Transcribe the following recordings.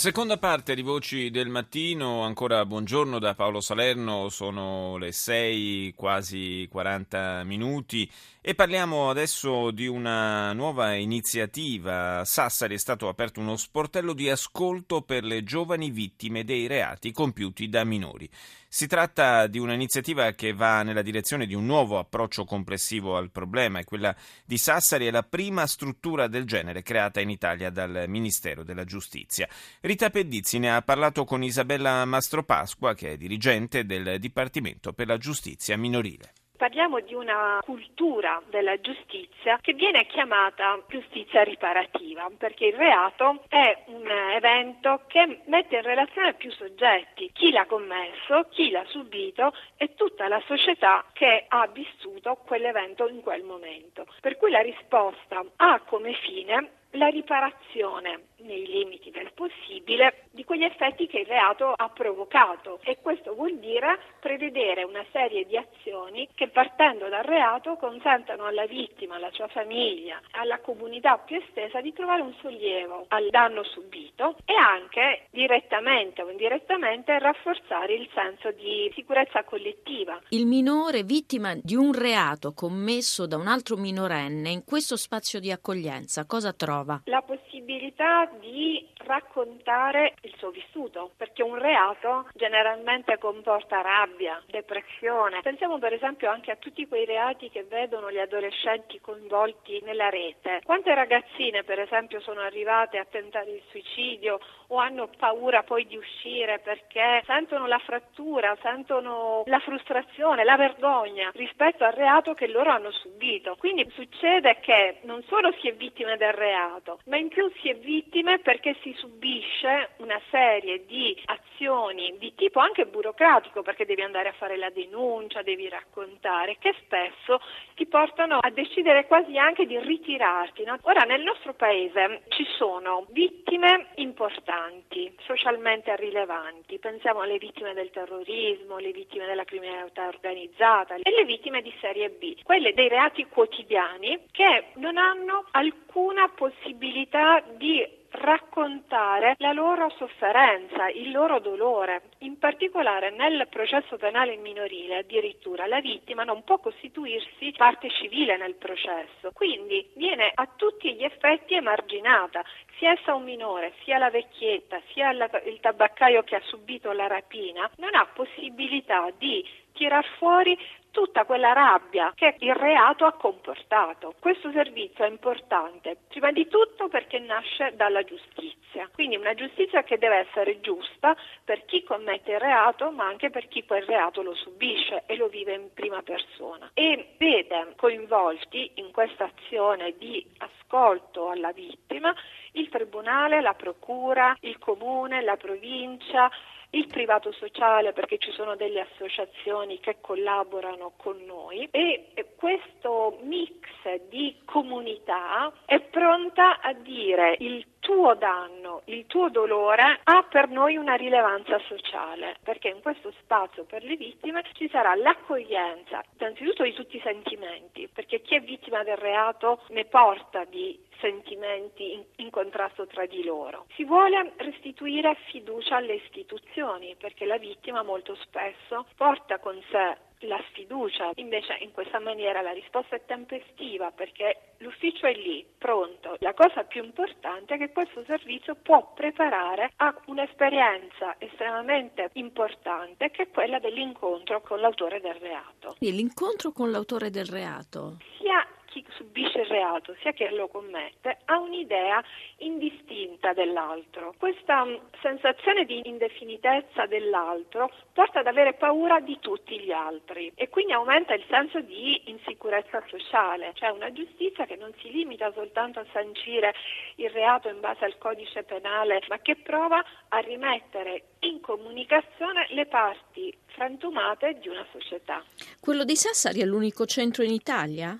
Seconda parte di Voci del Mattino, ancora buongiorno da Paolo Salerno, sono le 6, quasi 40 minuti e parliamo adesso di una nuova iniziativa. Sassari è stato aperto uno sportello di ascolto per le giovani vittime dei reati compiuti da minori. Si tratta di un'iniziativa che va nella direzione di un nuovo approccio complessivo al problema e quella di Sassari è la prima struttura del genere creata in Italia dal Ministero della Giustizia. Rita Pedizzi ne ha parlato con Isabella Mastropasqua, che è dirigente del Dipartimento per la Giustizia minorile. Parliamo di una cultura della giustizia che viene chiamata giustizia riparativa, perché il reato è un evento che mette in relazione più soggetti, chi l'ha commesso, chi l'ha subito e tutta la società che ha vissuto quell'evento in quel momento. Per cui la risposta ha come fine la riparazione nei limiti del possibile di quegli effetti che il reato ha provocato e questo vuol dire prevedere una serie di azioni che partendo dal reato consentano alla vittima, alla sua famiglia, alla comunità più estesa di trovare un sollievo al danno subito e anche direttamente o indirettamente rafforzare il senso di sicurezza collettiva. Il minore vittima di un reato commesso da un altro minorenne in questo spazio di accoglienza cosa trova? Trova? La possibilità di raccontare il suo vissuto, perché un reato generalmente comporta rabbia, depressione. Pensiamo per esempio anche a tutti quei reati che vedono gli adolescenti coinvolti nella rete. Quante ragazzine per esempio sono arrivate a tentare il suicidio o hanno paura poi di uscire perché sentono la frattura, sentono la frustrazione, la vergogna rispetto al reato che loro hanno subito. Quindi succede che non solo si è vittime del reato, ma in più si è vittime perché si subisce una serie di azioni di tipo anche burocratico, perché devi andare a fare la denuncia, devi raccontare, che spesso ti portano a decidere quasi anche di ritirarti. No? Ora nel nostro paese ci sono vittime importanti socialmente rilevanti. Pensiamo alle vittime del terrorismo, alle vittime della criminalità organizzata e le vittime di serie B, quelle dei reati quotidiani che non hanno alcuna possibilità di raccontare la loro sofferenza, il loro dolore. In particolare nel processo penale minorile addirittura la vittima non può costituirsi parte civile nel processo, quindi viene a tutti gli effetti emarginata, sia essa un minore, sia la vecchietta, sia il tabaccaio che ha subito la rapina, non ha possibilità di tirar fuori tutta quella rabbia che il reato ha comportato. Questo servizio è importante, prima di tutto perché nasce dalla giustizia, quindi una giustizia che deve essere giusta per chi commette il reato, ma anche per chi quel reato lo subisce e lo vive in prima persona e vede coinvolti in questa azione di ascolto alla vittima il tribunale, la procura, il comune, la provincia, il privato sociale perché ci sono delle associazioni che collaborano con noi e questo mix di comunità è pronta a dire il tuo danno, il tuo dolore ha per noi una rilevanza sociale, perché in questo spazio per le vittime ci sarà l'accoglienza, innanzitutto di tutti i sentimenti, perché chi è vittima del reato ne porta di sentimenti in, in, contrasto tra di loro. Si vuole restituire fiducia alle istituzioni perché la vittima molto spesso porta con sé la sfiducia, invece in questa maniera la risposta è tempestiva perché l'ufficio è lì, pronto. La cosa più importante è che questo servizio può preparare a un'esperienza estremamente importante che è quella dell'incontro con l'autore del reato. E l'incontro con l'autore del reato? Sia chi subisce il reato, sia chi lo commette, ha un'idea indistinta dell'altro. Questa mm, sensazione di indefinitezza dell'altro porta ad avere paura di tutti gli altri e quindi aumenta il senso di insicurezza sociale, cioè una giustizia che non si limita soltanto a sancire il reato in base al codice penale, ma che prova a rimettere in comunicazione le parti frantumate di una società. Quello di Sassari è l'unico centro in Italia?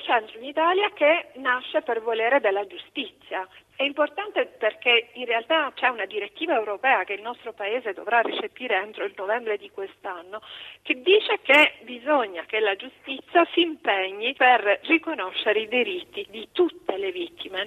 Centro in Italia che nasce per volere della giustizia. È importante perché in realtà c'è una direttiva europea che il nostro Paese dovrà recepire entro il novembre di quest'anno che dice che bisogna che la giustizia si impegni per riconoscere i diritti di tutte le vittime,